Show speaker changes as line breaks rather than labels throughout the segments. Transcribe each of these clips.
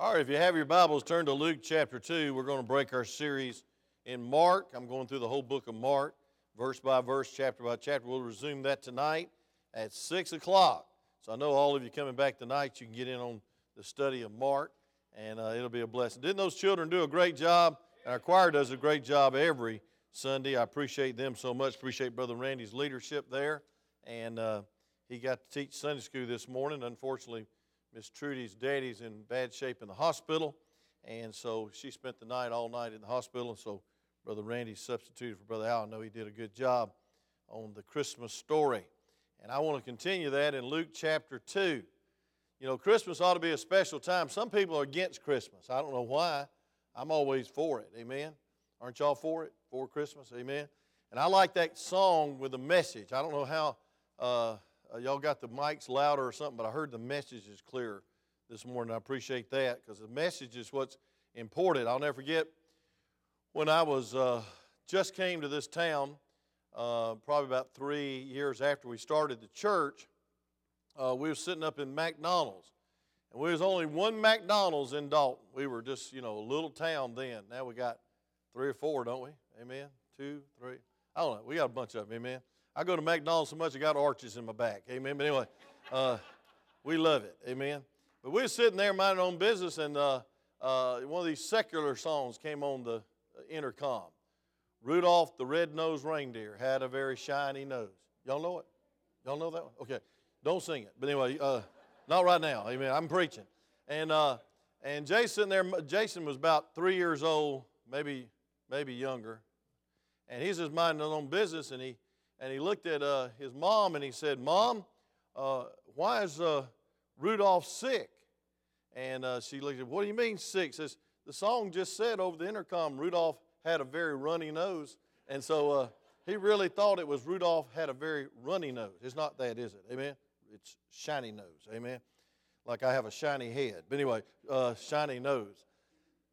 All right, if you have your Bibles, turn to Luke chapter 2. We're going to break our series in Mark. I'm going through the whole book of Mark, verse by verse, chapter by chapter. We'll resume that tonight at 6 o'clock. So I know all of you coming back tonight, you can get in on the study of Mark, and uh, it'll be a blessing. Didn't those children do a great job? Our choir does a great job every Sunday. I appreciate them so much. Appreciate Brother Randy's leadership there. And uh, he got to teach Sunday school this morning. Unfortunately, Miss Trudy's daddy's in bad shape in the hospital, and so she spent the night all night in the hospital. And so Brother Randy substituted for Brother Al. I know he did a good job on the Christmas story. And I want to continue that in Luke chapter 2. You know, Christmas ought to be a special time. Some people are against Christmas. I don't know why. I'm always for it. Amen. Aren't y'all for it? For Christmas? Amen. And I like that song with the message. I don't know how uh, uh, y'all got the mics louder or something, but I heard the message is clear this morning. I appreciate that because the message is what's important. I'll never forget when I was uh, just came to this town, uh, probably about three years after we started the church. Uh, we were sitting up in McDonald's, and we was only one McDonald's in Dalton. We were just you know a little town then. Now we got three or four, don't we? Amen. Two, three. I don't know. We got a bunch of them. Amen. I go to McDonald's so much I got arches in my back. Amen. But anyway, uh, we love it. Amen. But we were sitting there minding our own business, and uh, uh, one of these secular songs came on the intercom. Rudolph the red-nosed reindeer had a very shiny nose. Y'all know it? Y'all know that one? Okay. Don't sing it. But anyway, uh, not right now. Amen. I'm preaching. And uh, and Jason there, Jason was about three years old, maybe maybe younger, and he's just minding his own business, and he and he looked at uh, his mom and he said, Mom, uh, why is uh, Rudolph sick? And uh, she looked at, him, What do you mean sick? Says, the song just said over the intercom, Rudolph had a very runny nose. And so uh, he really thought it was Rudolph had a very runny nose. It's not that, is it? Amen? It's shiny nose. Amen? Like I have a shiny head. But anyway, uh, shiny nose.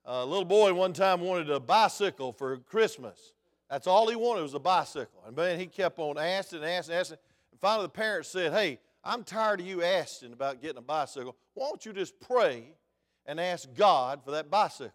A little boy one time wanted a bicycle for Christmas. That's all he wanted was a bicycle. And man, he kept on asking and asking and asking. And finally, the parents said, Hey, I'm tired of you asking about getting a bicycle. Why don't you just pray and ask God for that bicycle?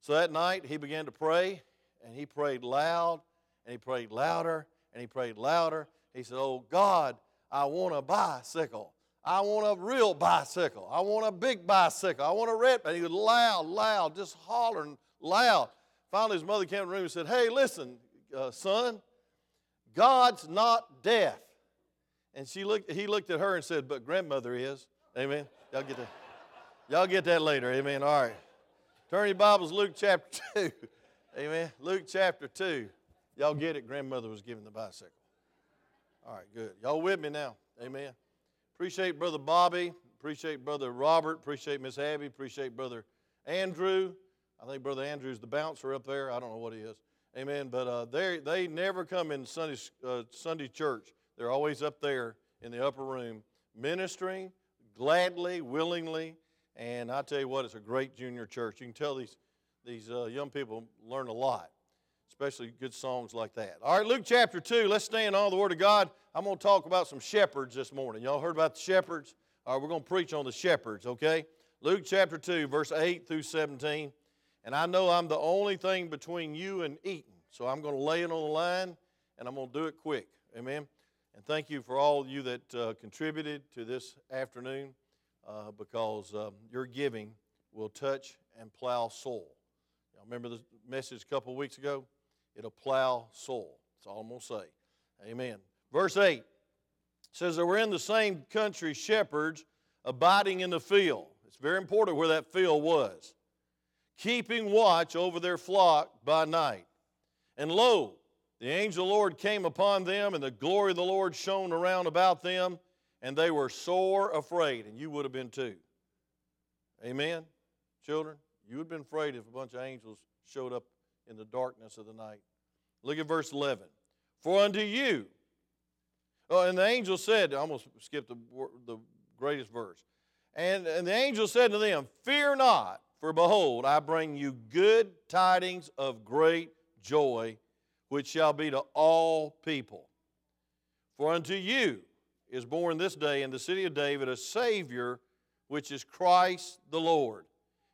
So that night, he began to pray, and he prayed loud, and he prayed louder, and he prayed louder. He said, Oh, God, I want a bicycle. I want a real bicycle. I want a big bicycle. I want a red. And he was loud, loud, just hollering loud. Finally, his mother came in the room and said, Hey, listen, uh, son, God's not deaf. And she looked, he looked at her and said, But grandmother is. Amen. Y'all get that. Y'all get that later. Amen. All right. Turn your Bibles, Luke chapter 2. Amen. Luke chapter 2. Y'all get it. Grandmother was giving the bicycle. All right, good. Y'all with me now? Amen. Appreciate Brother Bobby. Appreciate Brother Robert. Appreciate Miss Abby. Appreciate Brother Andrew. I think Brother Andrew's the bouncer up there. I don't know what he is. Amen. But uh, they they never come in Sunday uh, Sunday church. They're always up there in the upper room ministering gladly, willingly. And I tell you what, it's a great junior church. You can tell these these uh, young people learn a lot, especially good songs like that. All right, Luke chapter two. Let's stand on the Word of God. I'm going to talk about some shepherds this morning. Y'all heard about the shepherds? All right, we're going to preach on the shepherds. Okay, Luke chapter two, verse eight through seventeen. And I know I'm the only thing between you and eating. So I'm going to lay it on the line and I'm going to do it quick. Amen. And thank you for all of you that uh, contributed to this afternoon uh, because um, your giving will touch and plow soil. Remember the message a couple of weeks ago? It'll plow soil. That's all I'm going to say. Amen. Verse 8 says that we're in the same country, shepherds abiding in the field. It's very important where that field was keeping watch over their flock by night. And lo, the angel of the Lord came upon them, and the glory of the Lord shone around about them, and they were sore afraid. And you would have been too. Amen, children? You would have been afraid if a bunch of angels showed up in the darkness of the night. Look at verse 11. For unto you, oh, and the angel said, I almost skipped the, the greatest verse. And, and the angel said to them, Fear not, for behold, I bring you good tidings of great joy, which shall be to all people. For unto you is born this day in the city of David a Savior, which is Christ the Lord.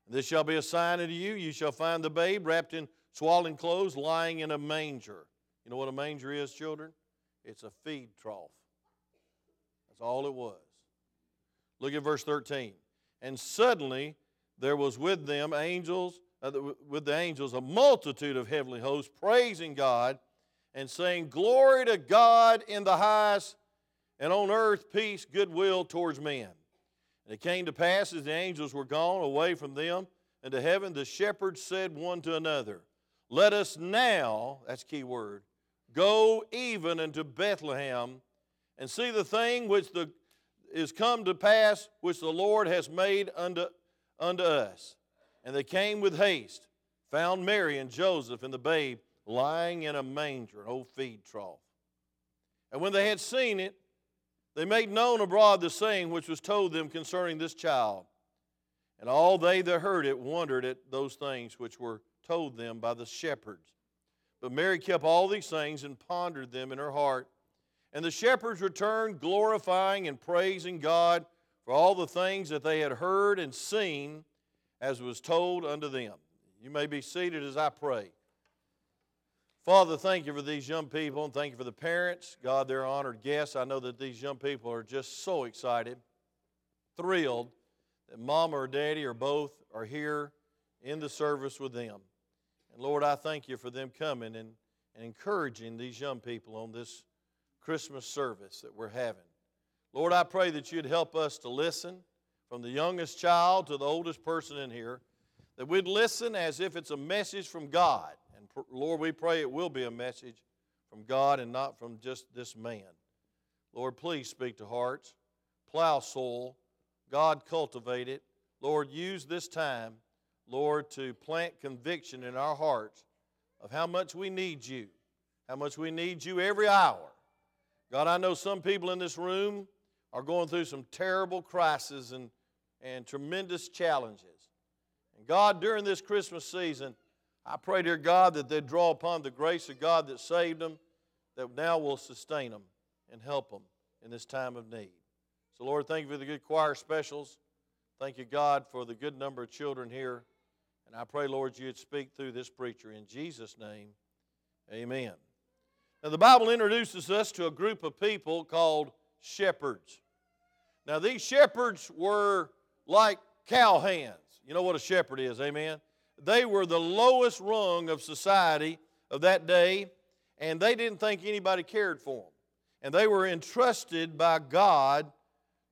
This shall be a sign unto you. You shall find the babe wrapped in swaddling clothes, lying in a manger. You know what a manger is, children? It's a feed trough. That's all it was. Look at verse 13. And suddenly there was with them angels, uh, with the angels, a multitude of heavenly hosts, praising God and saying, Glory to God in the highest, and on earth peace, goodwill towards men. And it came to pass as the angels were gone away from them into heaven, the shepherds said one to another, Let us now, that's key word, go even unto Bethlehem and see the thing which the, is come to pass, which the Lord has made unto, unto us. And they came with haste, found Mary and Joseph and the babe lying in a manger, an old feed trough. And when they had seen it, they made known abroad the saying which was told them concerning this child. And all they that heard it wondered at those things which were told them by the shepherds. But Mary kept all these things and pondered them in her heart. And the shepherds returned, glorifying and praising God for all the things that they had heard and seen as was told unto them. You may be seated as I pray. Father, thank you for these young people and thank you for the parents. God, they're honored guests. I know that these young people are just so excited, thrilled that mama or daddy or both are here in the service with them. And Lord, I thank you for them coming and, and encouraging these young people on this Christmas service that we're having. Lord, I pray that you'd help us to listen from the youngest child to the oldest person in here, that we'd listen as if it's a message from God And Lord, we pray it will be a message from God and not from just this man. Lord, please speak to hearts, plow soil, God, cultivate it. Lord, use this time, Lord, to plant conviction in our hearts of how much we need you, how much we need you every hour. God, I know some people in this room are going through some terrible crises and, and tremendous challenges. And God, during this Christmas season, I pray, dear God, that they draw upon the grace of God that saved them, that now will sustain them and help them in this time of need. So, Lord, thank you for the good choir specials. Thank you, God, for the good number of children here. And I pray, Lord, you'd speak through this preacher. In Jesus' name, amen. Now, the Bible introduces us to a group of people called shepherds. Now, these shepherds were like cowhands. You know what a shepherd is, amen? They were the lowest rung of society of that day, and they didn't think anybody cared for them. And they were entrusted by God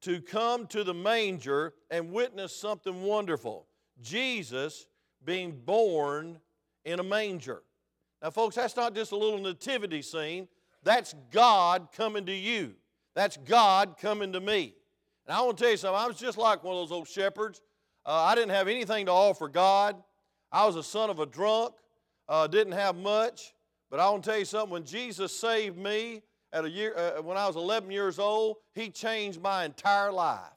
to come to the manger and witness something wonderful Jesus being born in a manger. Now, folks, that's not just a little nativity scene, that's God coming to you. That's God coming to me. And I want to tell you something, I was just like one of those old shepherds. Uh, I didn't have anything to offer God. I was a son of a drunk, uh, didn't have much, but I want to tell you something. When Jesus saved me at a year, uh, when I was 11 years old, He changed my entire life.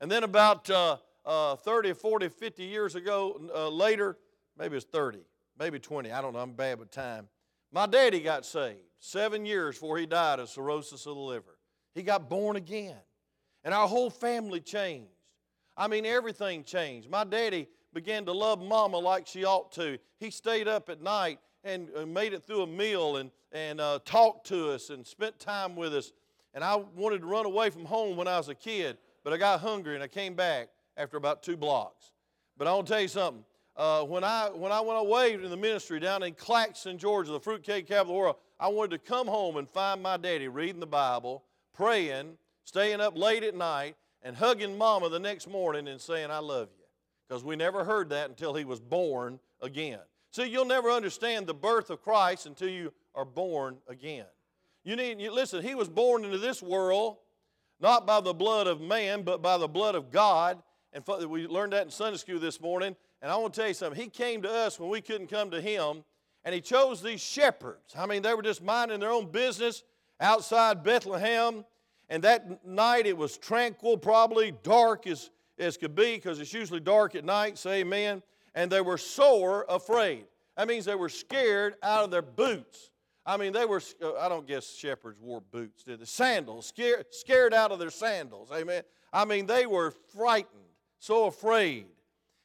And then about uh, uh 30, 40, 50 years ago, uh, later, maybe it's 30, maybe 20, I don't know, I'm bad with time. My daddy got saved seven years before he died of cirrhosis of the liver. He got born again. And our whole family changed. I mean, everything changed. My daddy began to love mama like she ought to. He stayed up at night and made it through a meal and, and uh, talked to us and spent time with us. And I wanted to run away from home when I was a kid, but I got hungry and I came back after about two blocks. But I want to tell you something. Uh, when, I, when I went away in the ministry down in Claxton, Georgia, the fruitcake capital of the world, I wanted to come home and find my daddy reading the Bible, praying, staying up late at night, and hugging mama the next morning and saying, I love you because we never heard that until he was born again. See, you'll never understand the birth of Christ until you are born again. You need, you, listen, he was born into this world not by the blood of man, but by the blood of God. And we learned that in Sunday school this morning. And I want to tell you something. He came to us when we couldn't come to him, and he chose these shepherds. I mean, they were just minding their own business outside Bethlehem. And that night it was tranquil, probably dark as as could be because it's usually dark at night, say amen. And they were sore afraid. That means they were scared out of their boots. I mean, they were, uh, I don't guess shepherds wore boots, did they? Sandals, scared, scared out of their sandals, amen. I mean, they were frightened, so afraid.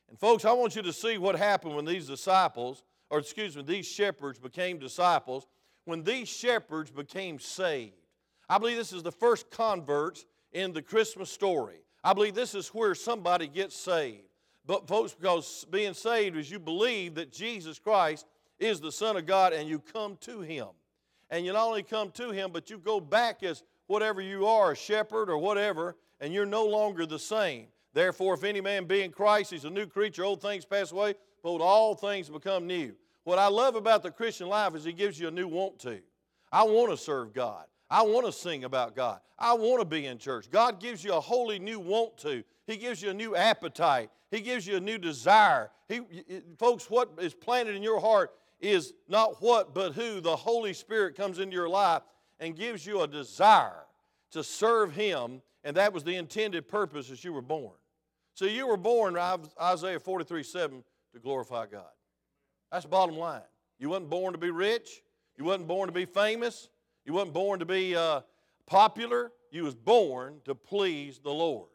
And folks, I want you to see what happened when these disciples, or excuse me, these shepherds became disciples, when these shepherds became saved. I believe this is the first converts in the Christmas story. I believe this is where somebody gets saved. But, folks, because being saved is you believe that Jesus Christ is the Son of God and you come to Him. And you not only come to Him, but you go back as whatever you are, a shepherd or whatever, and you're no longer the same. Therefore, if any man be in Christ, he's a new creature, old things pass away, behold, all things become new. What I love about the Christian life is He gives you a new want to. I want to serve God. I want to sing about God. I want to be in church. God gives you a wholly new want to. He gives you a new appetite. He gives you a new desire. He, folks, what is planted in your heart is not what, but who. The Holy Spirit comes into your life and gives you a desire to serve Him, and that was the intended purpose as you were born. So you were born, Isaiah 43 7, to glorify God. That's the bottom line. You wasn't born to be rich. You wasn't born to be famous. You wasn't born to be uh, popular. You was born to please the Lord.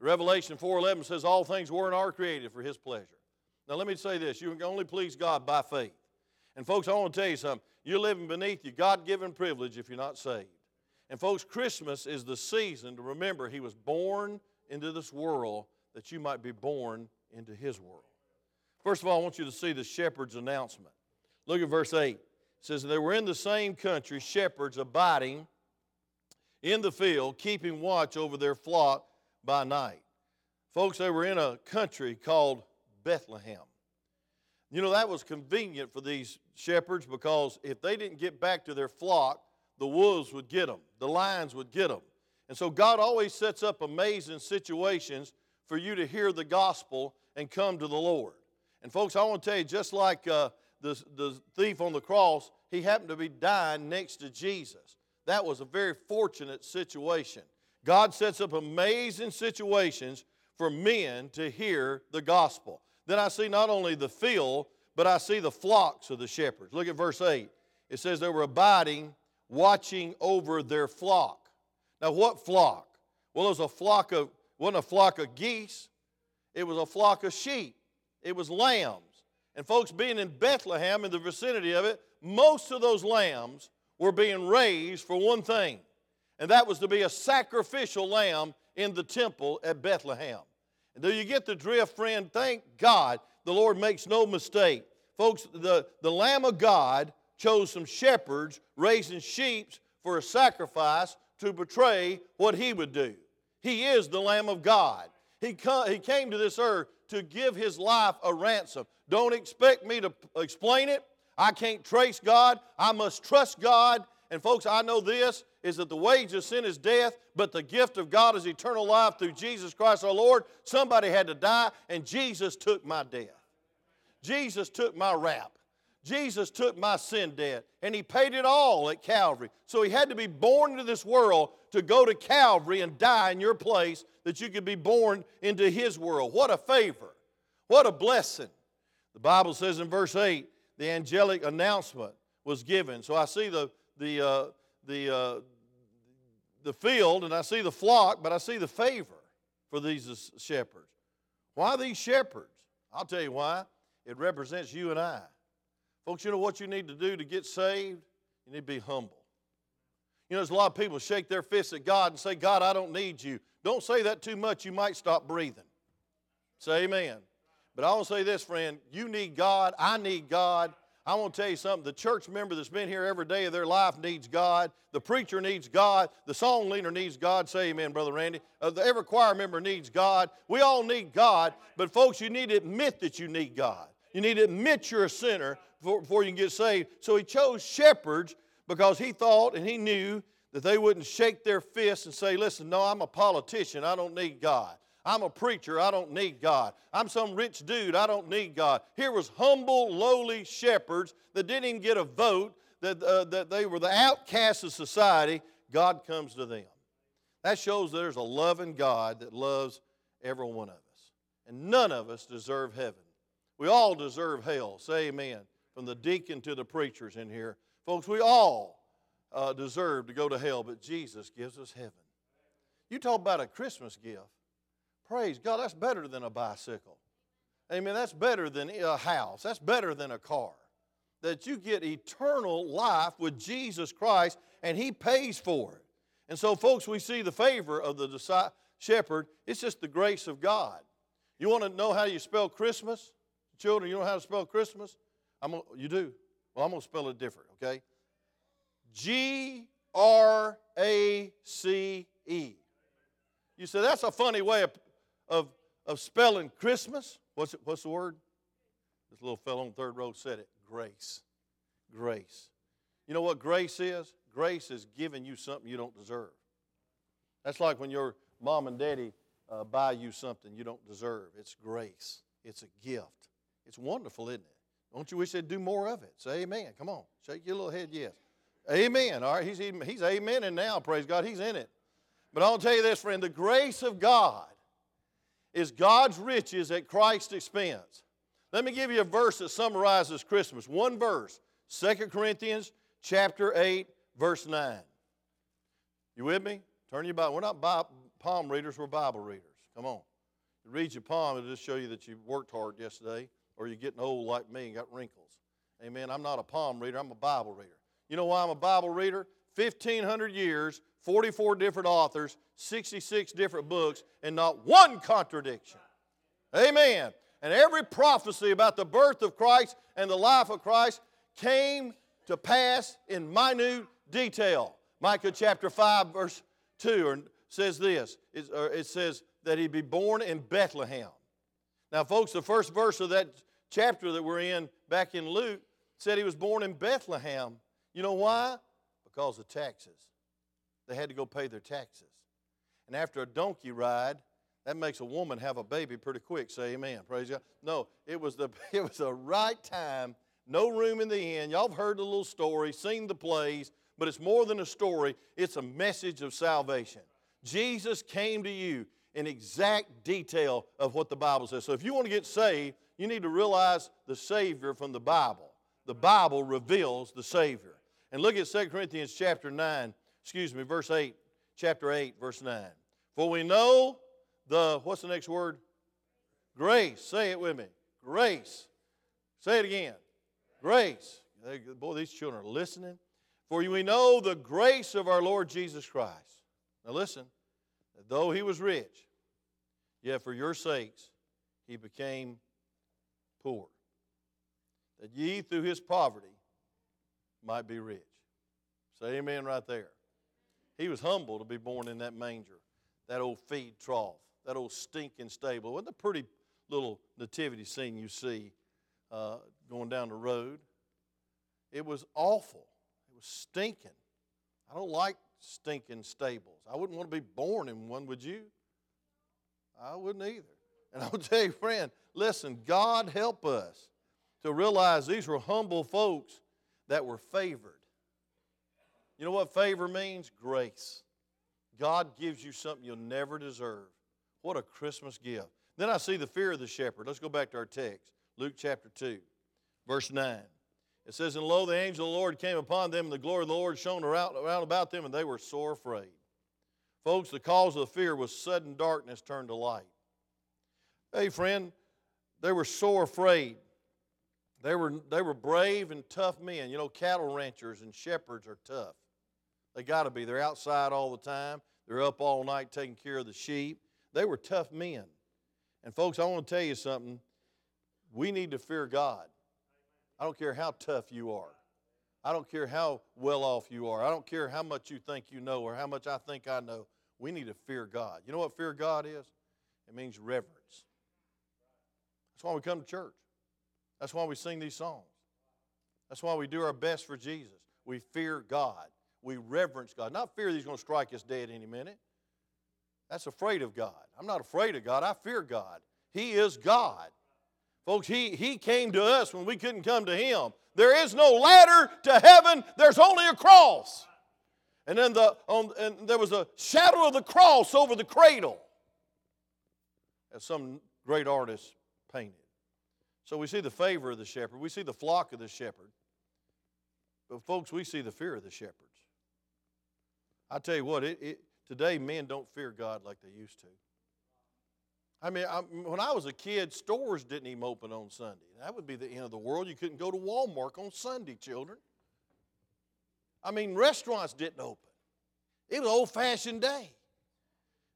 Revelation 4.11 says all things were and are created for His pleasure. Now let me say this. You can only please God by faith. And folks, I want to tell you something. You're living beneath your God-given privilege if you're not saved. And folks, Christmas is the season to remember He was born into this world that you might be born into His world. First of all, I want you to see the shepherd's announcement. Look at verse 8. It says, They were in the same country, shepherds abiding in the field, keeping watch over their flock by night. Folks, they were in a country called Bethlehem. You know, that was convenient for these shepherds because if they didn't get back to their flock, the wolves would get them, the lions would get them. And so God always sets up amazing situations for you to hear the gospel and come to the Lord. And folks, I want to tell you, just like uh, the, the thief on the cross, he happened to be dying next to Jesus. That was a very fortunate situation. God sets up amazing situations for men to hear the gospel. Then I see not only the field, but I see the flocks of the shepherds. Look at verse 8. It says they were abiding, watching over their flock. Now, what flock? Well, it was a flock of, wasn't a flock of geese, it was a flock of sheep, it was lambs. And folks, being in Bethlehem, in the vicinity of it, most of those lambs were being raised for one thing and that was to be a sacrificial lamb in the temple at Bethlehem. And do you get the drift, friend? Thank God the Lord makes no mistake. Folks, the, the Lamb of God chose some shepherds raising sheep for a sacrifice to betray what he would do. He is the Lamb of God. He, he came to this earth to give his life a ransom. Don't expect me to explain it. I can't trace God. I must trust God. And folks, I know this is that the wage of sin is death, but the gift of God is eternal life through Jesus Christ our Lord. Somebody had to die, and Jesus took my death. Jesus took my rap. Jesus took my sin debt, and He paid it all at Calvary. So He had to be born into this world to go to Calvary and die in your place that you could be born into His world. What a favor! What a blessing. The Bible says in verse 8, the angelic announcement was given. So I see the, the, uh, the, uh, the field and I see the flock, but I see the favor for these shepherds. Why these shepherds? I'll tell you why. It represents you and I. Folks, you know what you need to do to get saved? You need to be humble. You know, there's a lot of people shake their fists at God and say, God, I don't need you. Don't say that too much, you might stop breathing. Say amen. But I want to say this, friend you need God, I need God, I want to tell you something. The church member that's been here every day of their life needs God. The preacher needs God. The song leader needs God. Say amen, Brother Randy. Uh, the, every choir member needs God. We all need God. But, folks, you need to admit that you need God. You need to admit you're a sinner before, you can get saved. So he chose shepherds because he thought and he knew that they wouldn't shake their fists and say, Listen, no, I'm a politician. I don't need God. I'm a preacher. I don't need God. I'm some rich dude. I don't need God. Here was humble, lowly shepherds that didn't even get a vote, that, uh, that they were the outcasts of society. God comes to them. That shows there's a loving God that loves every one of us. And none of us deserve heaven. We all deserve hell. Say amen. From the deacon to the preachers in here. Folks, we all uh, deserve to go to hell, but Jesus gives us heaven. You talk about a Christmas gift. Praise God, that's better than a bicycle. Amen. That's better than a house. That's better than a car. That you get eternal life with Jesus Christ and He pays for it. And so, folks, we see the favor of the shepherd. It's just the grace of God. You want to know how you spell Christmas? Children, you know how to spell Christmas? I'm gonna, you do? Well, I'm going to spell it different, okay? G R A C E. You say, that's a funny way of, of, of spelling Christmas. What's, it, what's the word? This little fellow on the third row said it grace. Grace. You know what grace is? Grace is giving you something you don't deserve. That's like when your mom and daddy uh, buy you something you don't deserve. It's grace, it's a gift. It's wonderful, isn't it? Don't you wish they'd do more of it? Say amen. Come on. Shake your little head, yes. Amen. All right, he's, he's amen, and now, praise God, he's in it. But I'll tell you this, friend the grace of God is God's riches at Christ's expense. Let me give you a verse that summarizes Christmas. One verse, 2 Corinthians chapter 8, verse 9. You with me? Turn your Bible. We're not palm readers, we're Bible readers. Come on. You read your palm, it'll just show you that you worked hard yesterday or you're getting old like me and got wrinkles. Amen. I'm not a palm reader, I'm a Bible reader. You know why I'm a Bible reader? 1,500 years, 44 different authors, 66 different books, and not one contradiction. Amen. And every prophecy about the birth of Christ and the life of Christ came to pass in minute detail. Micah chapter 5, verse 2 says this it says that he'd be born in Bethlehem. Now, folks, the first verse of that chapter that we're in back in Luke said he was born in Bethlehem. You know why? Because of taxes. They had to go pay their taxes. And after a donkey ride, that makes a woman have a baby pretty quick. Say amen. Praise God. No, it was the it was the right time. No room in the inn. Y'all have heard the little story, seen the plays, but it's more than a story. It's a message of salvation. Jesus came to you in exact detail of what the Bible says. So if you want to get saved, you need to realize the Savior from the Bible. The Bible reveals the Savior. And look at 2 Corinthians chapter 9, excuse me, verse 8, chapter 8, verse 9. For we know the, what's the next word? Grace. Say it with me. Grace. Say it again. Grace. Boy, these children are listening. For we know the grace of our Lord Jesus Christ. Now listen, though he was rich, yet for your sakes he became poor, that ye through his poverty might be rich. Say amen right there. He was humble to be born in that manger, that old feed trough, that old stinking stable. What a pretty little nativity scene you see uh, going down the road. It was awful. It was stinking. I don't like stinking stables. I wouldn't want to be born in one, would you? I wouldn't either. And I'll tell you, friend, listen, God help us to realize these were humble folks that were favored. You know what favor means? Grace. God gives you something you'll never deserve. What a Christmas gift. Then I see the fear of the shepherd. Let's go back to our text, Luke chapter 2, verse 9. It says, And lo, the angel of the Lord came upon them, and the glory of the Lord shone around, around about them, and they were sore afraid. Folks, the cause of the fear was sudden darkness turned to light. Hey, friend, they were sore afraid. They were, they were brave and tough men. You know, cattle ranchers and shepherds are tough. They got to be. They're outside all the time, they're up all night taking care of the sheep. They were tough men. And, folks, I want to tell you something. We need to fear God. I don't care how tough you are. I don't care how well off you are. I don't care how much you think you know or how much I think I know. We need to fear God. You know what fear God is? It means reverence. That's why we come to church. That's why we sing these songs. That's why we do our best for Jesus. We fear God. We reverence God. Not fear that He's going to strike us dead any minute. That's afraid of God. I'm not afraid of God. I fear God. He is God. Folks, he, he came to us when we couldn't come to Him. There is no ladder to heaven, there's only a cross. And then the, on, and there was a shadow of the cross over the cradle, as some great artist painted. So we see the favor of the shepherd, we see the flock of the shepherd. But, folks, we see the fear of the shepherds. I tell you what, it, it, today men don't fear God like they used to. I mean, I, when I was a kid, stores didn't even open on Sunday. That would be the end of the world. You couldn't go to Walmart on Sunday, children. I mean, restaurants didn't open. It was old fashioned day.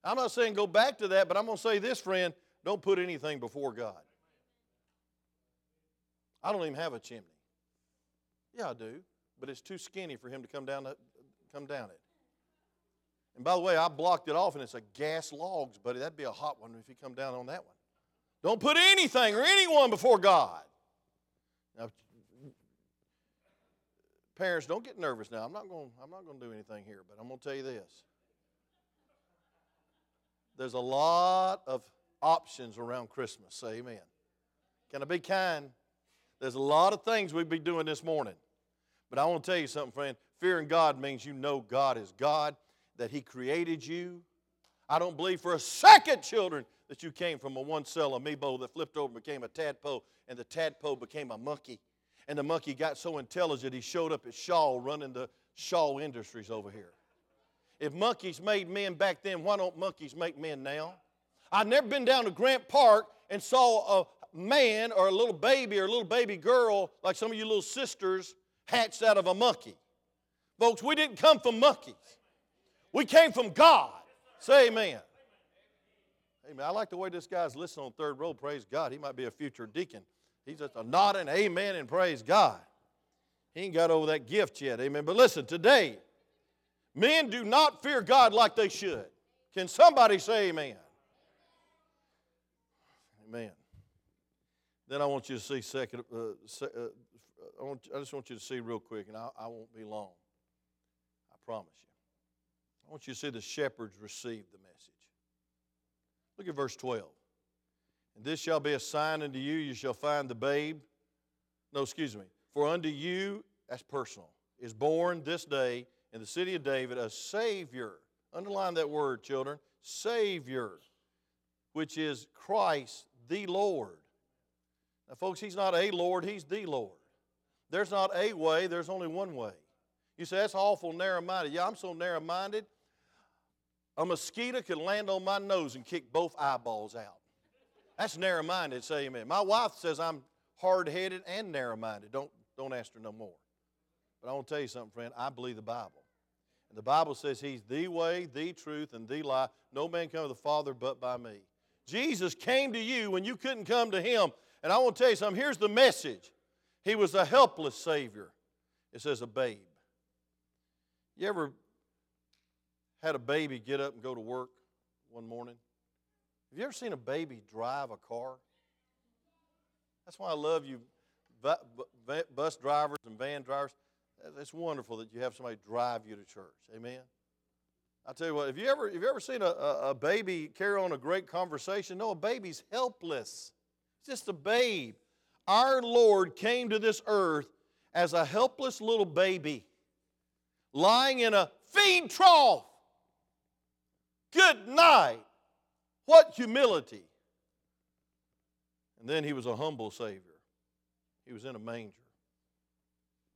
I'm not saying go back to that, but I'm going to say this, friend don't put anything before God. I don't even have a chimney. Yeah, I do, but it's too skinny for him to come down, to, come down it. And by the way, I blocked it off and it's a gas logs, buddy. That'd be a hot one if you come down on that one. Don't put anything or anyone before God. Now, parents, don't get nervous now. I'm not going I'm not going to do anything here, but I'm going to tell you this. There's a lot of options around Christmas. Say amen. Can I be kind? There's a lot of things we'd be doing this morning. But I want to tell you something, friend. Fearing God means you know God is God that He created you. I don't believe for a second, children, that you came from a one cell amoeba that flipped over and became a tadpole, and the tadpole became a monkey. And the monkey got so intelligent he showed up at Shaw running the Shaw Industries over here. If monkeys made men back then, why don't monkeys make men now? I've never been down to Grant Park and saw a man or a little baby or a little baby girl like some of you little sisters hatched out of a monkey. Folks, we didn't come from monkeys. We came from God. Say amen. Amen. I like the way this guy's listening on third row. Praise God. He might be a future deacon. He's just a nodding amen and praise God. He ain't got over that gift yet. Amen. But listen, today, men do not fear God like they should. Can somebody say amen? Amen. Then I want you to see second. Uh, uh, I, want, I just want you to see real quick, and I, I won't be long. I promise you. I want you to see the shepherds receive the message. Look at verse 12. And this shall be a sign unto you, you shall find the babe. No, excuse me. For unto you, that's personal, is born this day in the city of David a Savior. Underline that word, children. Savior, which is Christ the Lord. Now, folks, He's not a Lord, He's the Lord. There's not a way, there's only one way. You say, that's awful narrow minded. Yeah, I'm so narrow minded. A mosquito could land on my nose and kick both eyeballs out. That's narrow minded, say amen. My wife says I'm hard headed and narrow minded. Don't, don't ask her no more. But I want to tell you something, friend. I believe the Bible. And the Bible says He's the way, the truth, and the life. No man come to the Father but by me. Jesus came to you when you couldn't come to Him. And I want to tell you something. Here's the message He was a helpless Savior. It says a babe. You ever had a baby get up and go to work one morning? Have you ever seen a baby drive a car? That's why I love you, bus drivers and van drivers. It's wonderful that you have somebody drive you to church. Amen. I tell you what, have you ever, have you ever seen a, a, baby carry on a great conversation? No, a baby's helpless. Just a babe. Our Lord came to this earth as a helpless little baby, lying in a feed trough. Good night. What humility. And then he was a humble Savior. He was in a manger.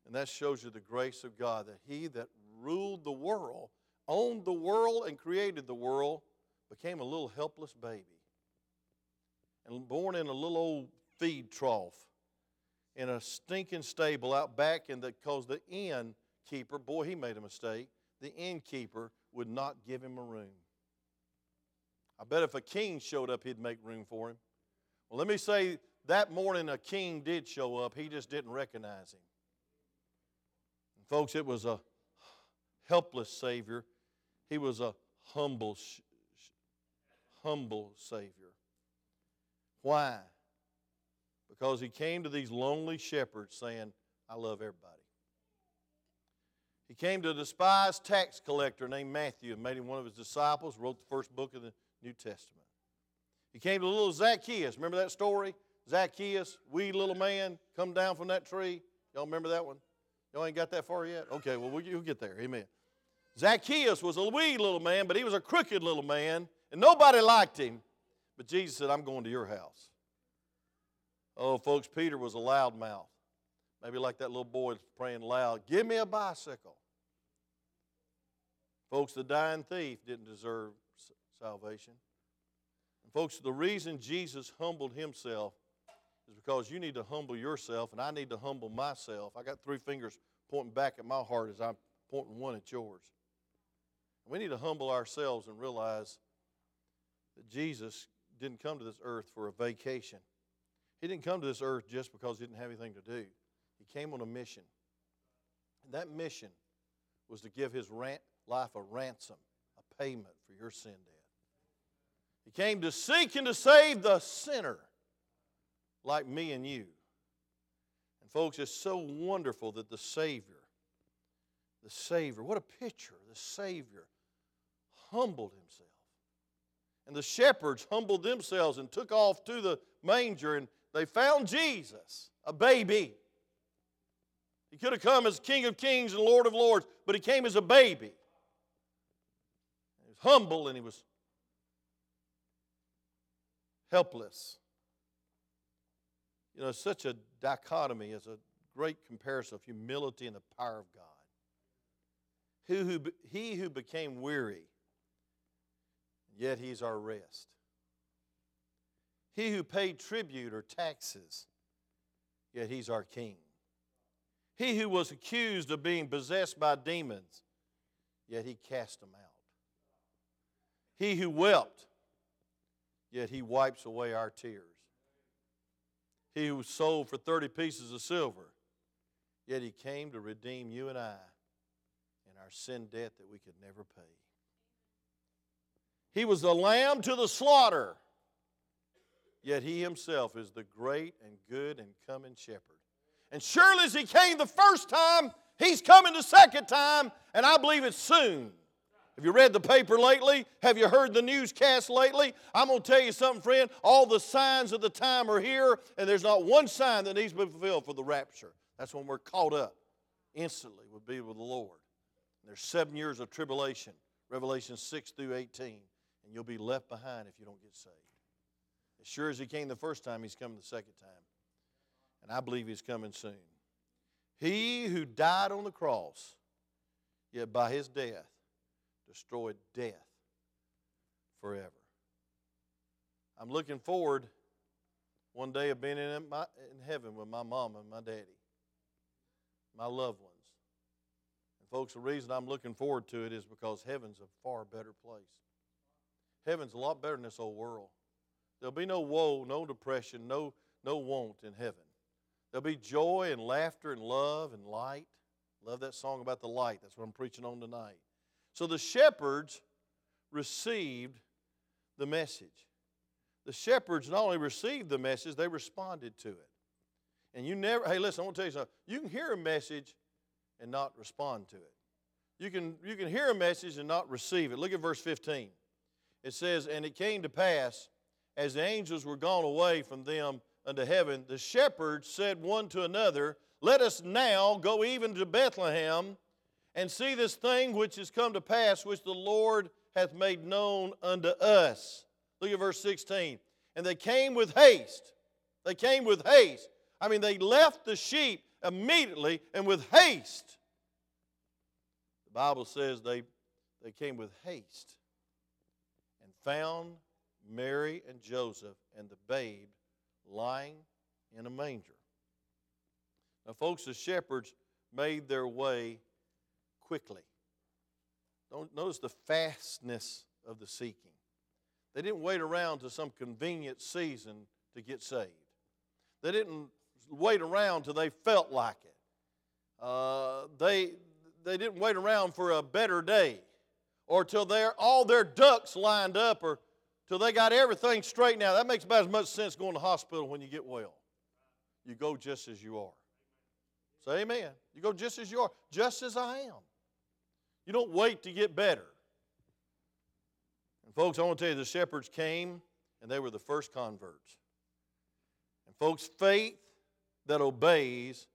And that shows you the grace of God that he that ruled the world owned the world and created the world, became a little helpless baby. And born in a little old feed trough in a stinking stable out back, and because the innkeeper, boy, he made a mistake. The innkeeper would not give him a room. I bet if a king showed up, he'd make room for him. Well, let me say that morning a king did show up, he just didn't recognize him. And folks, it was a helpless Savior he was a humble, humble Savior. Why? Because he came to these lonely shepherds saying, I love everybody. He came to a despised tax collector named Matthew and made him one of his disciples, wrote the first book of the New Testament. He came to little Zacchaeus. Remember that story? Zacchaeus, wee little man, come down from that tree. Y'all remember that one? Y'all ain't got that far yet? Okay, well, we'll get there. Amen. Zacchaeus was a wee little man, but he was a crooked little man, and nobody liked him. But Jesus said, I'm going to your house. Oh, folks, Peter was a loud mouth. Maybe like that little boy praying loud, Give me a bicycle. Folks, the dying thief didn't deserve salvation. And folks, the reason Jesus humbled himself is because you need to humble yourself, and I need to humble myself. I got three fingers pointing back at my heart as I'm pointing one at yours. We need to humble ourselves and realize that Jesus didn't come to this earth for a vacation. He didn't come to this earth just because he didn't have anything to do. He came on a mission. And that mission was to give his life a ransom, a payment for your sin debt. He came to seek and to save the sinner like me and you. And folks, it's so wonderful that the Savior, the Savior, what a picture, the Savior humbled himself. And the shepherds humbled themselves and took off to the manger, and they found Jesus, a baby. He could have come as King of Kings and Lord of Lords, but he came as a baby. He was humble and he was helpless. You know, such a dichotomy is a great comparison of humility and the power of God. Who, who, he who became weary, yet he's our rest. He who paid tribute or taxes, yet he's our king. He who was accused of being possessed by demons, yet he cast them out. He who wept, yet he wipes away our tears. He who was sold for 30 pieces of silver, yet he came to redeem you and I in our sin debt that we could never pay. He was the lamb to the slaughter, yet he himself is the great and good and coming shepherd. And surely as he came the first time, he's coming the second time, and I believe it's soon. Have you read the paper lately? Have you heard the newscast lately? I'm going to tell you something, friend. All the signs of the time are here, and there's not one sign that needs to be fulfilled for the rapture. That's when we're caught up instantly, would be with the Lord. There's seven years of tribulation, Revelation 6 through 18, and you'll be left behind if you don't get saved. As sure as He came the first time, He's coming the second time. And I believe He's coming soon. He who died on the cross, yet by His death, destroyed death forever. I'm looking forward one day of being in, my, in heaven with my mom and my daddy, my loved ones. And, folks, the reason I'm looking forward to it is because heaven's a far better place. Heaven's a lot better than this old world. There'll be no woe, no depression, no, no want in heaven. There'll be joy and laughter and love and light. Love that song about the light. That's what I'm preaching on tonight. So the shepherds received the message. The shepherds not only received the message, they responded to it. And you never, hey, listen, I want to tell you something. You can hear a message and not respond to it. You can, you can hear a message and not receive it. Look at verse 15. It says, And it came to pass, as the angels were gone away from them unto heaven, the shepherds said one to another, Let us now go even to Bethlehem and see this thing which has come to pass, which the Lord hath made known unto us. Look at verse 16. And they came with haste. They came with haste. I mean, they left the sheep immediately and with haste. The Bible says they, they came with haste found Mary and Joseph and the babe lying in a manger. Now, folks, the shepherds made their way quickly. Don't notice the fastness of the seeking. They didn't wait around to some convenient season to get saved. They didn't wait around till they felt like it. Uh, they, they didn't wait around for a better day or till they're, all their ducks lined up or till they got everything straightened out. That makes about as much sense going to hospital when you get well. You go just as you are. Say amen. You go just as you are, just as I am. You don't wait to get better. And, folks, I want to tell you the shepherds came and they were the first converts. And, folks, faith that obeys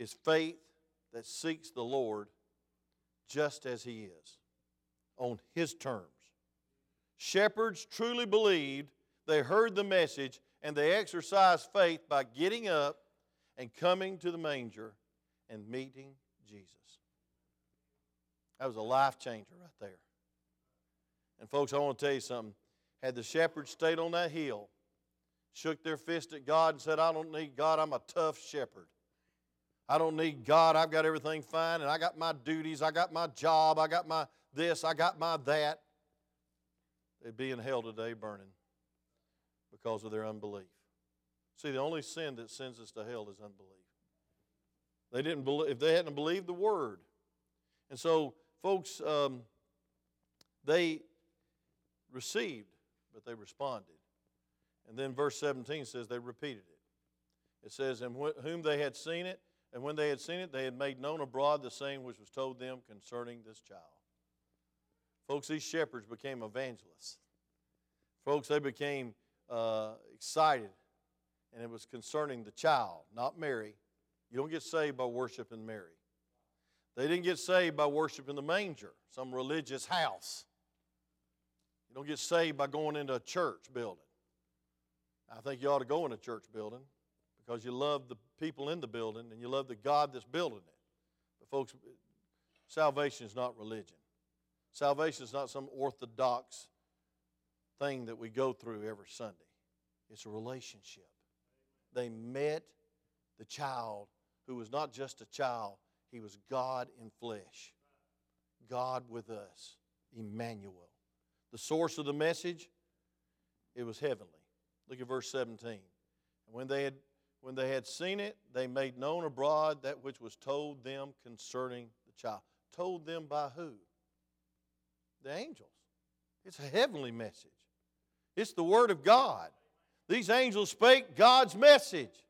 is faith that seeks the Lord just as He is, on His terms. Shepherds truly believed, they heard the message, and they exercised faith by getting up and coming to the manger and meeting Jesus. That was a life changer right there. And folks, I want to tell you something. Had the shepherds stayed on that hill, shook their fist at God and said, I don't need God, I'm a tough shepherd. I don't need God, I've got everything fine, and I got my duties, I got my job, I got my this, I got my that. They'd be in hell today burning because of their unbelief. See, the only sin that sends us to hell is unbelief. They didn't believe, if they hadn't believed the word. And so, folks, um, they received, but they responded. And then verse 17 says they repeated it. It says, And wh- whom they had seen it, and when they had seen it, they had made known abroad the saying which was told them concerning this child. Folks, these shepherds became evangelists. Folks, they became uh, excited, and it was concerning the child, not Mary. You don't get saved by worshiping Mary. They didn't get saved by worshiping the manger, some religious house. You don't get saved by going into a church building. I think you ought to go in a church building because you love the people in the building and you love the God that's building it. But, folks, salvation is not religion. Salvation is not some orthodox thing that we go through every Sunday, it's a relationship. They met the child who was not just a child, he was God in flesh. God with us, Emmanuel. The source of the message, it was heavenly. Look at verse 17. And when they had when they had seen it, they made known abroad that which was told them concerning the child. Told them by who? The angels. It's a heavenly message. It's the Word of God. These angels spake God's message.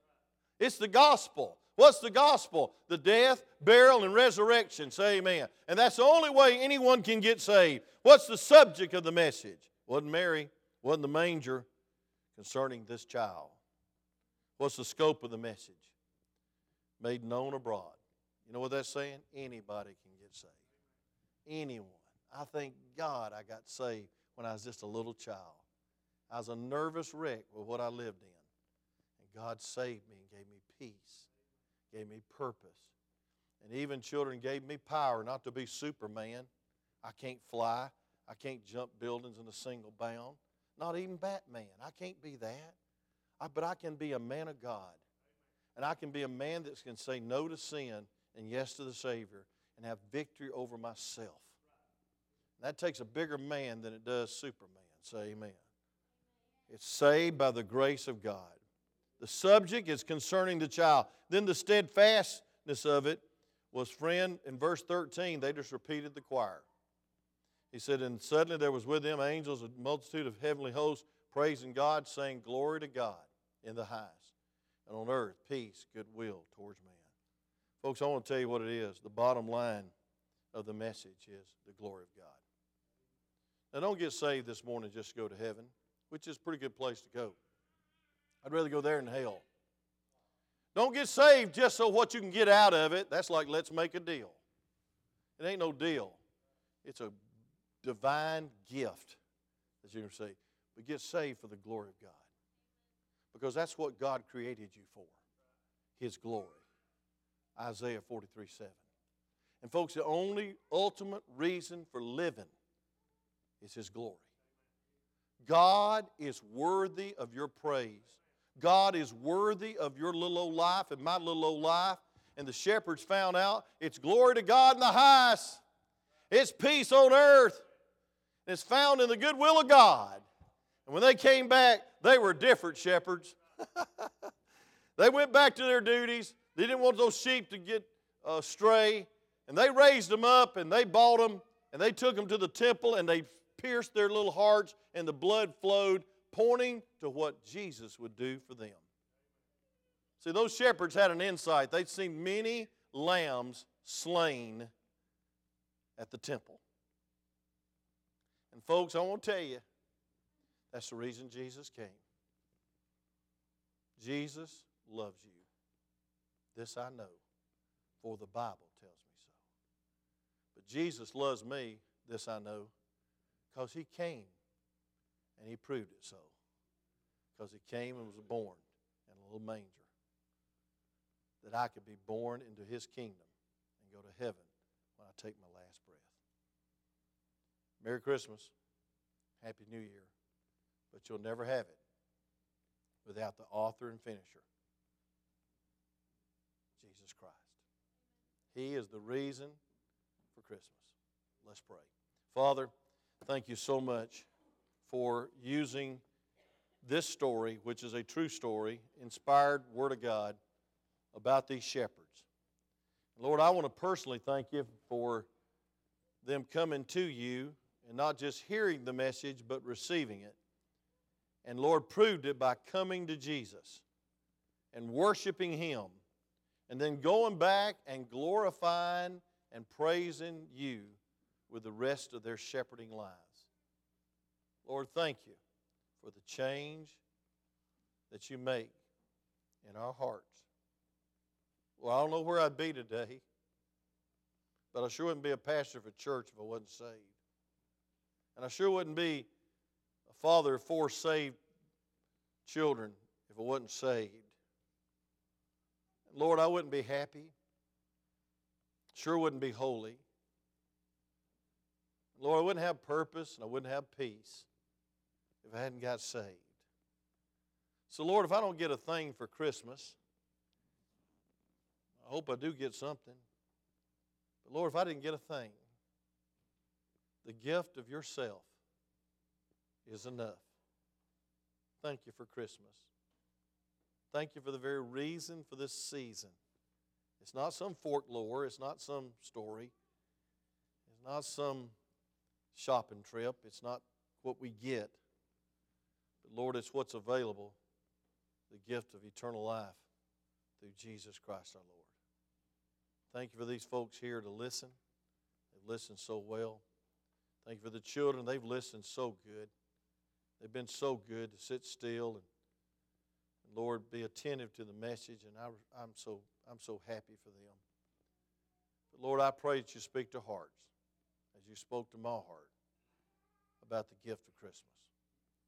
It's the gospel. What's the gospel? The death, burial, and resurrection. Say amen. And that's the only way anyone can get saved. What's the subject of the message? Wasn't Mary, wasn't the manger concerning this child. What's the scope of the message? Made known abroad. You know what that's saying? Anybody can get saved. Anyone. I thank God I got saved when I was just a little child. I was a nervous wreck with what I lived in. And God saved me and gave me peace, gave me purpose. And even children gave me power not to be Superman. I can't fly. I can't jump buildings in a single bound. Not even Batman. I can't be that. I, but I can be a man of God. And I can be a man that can say no to sin and yes to the Savior and have victory over myself. That takes a bigger man than it does Superman. Say amen. It's saved by the grace of God. The subject is concerning the child. Then the steadfastness of it was, friend, in verse 13, they just repeated the choir. He said, And suddenly there was with them angels, a multitude of heavenly hosts, praising God, saying, Glory to God in the highest, and on earth peace, goodwill towards man. Folks, I want to tell you what it is. The bottom line of the message is the glory of God. Now, don't get saved this morning just to go to heaven, which is a pretty good place to go. I'd rather go there than hell. Don't get saved just so what you can get out of it. That's like let's make a deal. It ain't no deal. It's a divine gift that you say. But get saved for the glory of God. Because that's what God created you for. His glory. Isaiah 43 7. And folks, the only ultimate reason for living is His glory. God is worthy of your praise. God is worthy of your little old life and my little old life. And the shepherds found out it's glory to God in the highest, it's peace on earth, it's found in the goodwill of God. And when they came back, they were different shepherds. they went back to their duties. They didn't want those sheep to get uh, astray. And they raised them up and they bought them and they took them to the temple and they pierced their little hearts and the blood flowed, pointing to what Jesus would do for them. See, those shepherds had an insight. They'd seen many lambs slain at the temple. And, folks, I want to tell you, that's the reason Jesus came. Jesus loves you. This I know, for the Bible tells me so. But Jesus loves me, this I know, because he came and he proved it so. Because he came and was born in a little manger. That I could be born into his kingdom and go to heaven when I take my last breath. Merry Christmas. Happy New Year. but you'll never have it without the author and finisher, Jesus Christ. He is the reason for Christmas. Let's pray. Father, thank you so much for using this story, which is a true story, inspired Word of God about these shepherds. Lord, I want to personally thank you for them coming to you and not just hearing the message, but receiving it. And Lord proved it by coming to Jesus and worshiping Him, and then going back and glorifying and praising you with the rest of their shepherding lives. Lord, thank you for the change that you make in our hearts. Well, I don't know where I'd be today, but I sure wouldn't be a pastor of a church if I wasn't saved. And I sure wouldn't be a father of four saved children if I wasn't saved. Lord, I wouldn't be happy. Sure wouldn't be holy. Lord, I wouldn't have purpose and I wouldn't have peace if I hadn't got saved. So, Lord, if I don't get a thing for Christmas, I hope I do get something. But, Lord, if I didn't get a thing, the gift of yourself is enough. Thank you for Christmas. Thank you for the very reason for this season. It's not some folklore, it's not some story, it's not some shopping trip, it's not what we get. But Lord, it's what's available the gift of eternal life through Jesus Christ our Lord. Thank you for these folks here to listen. They've listened so well. Thank you for the children. They've listened so good. They've been so good to sit still and, and Lord, be attentive to the message, and I, I'm, so, I'm so happy for them. But Lord, I pray that you speak to hearts as you spoke to my heart about the gift of Christmas.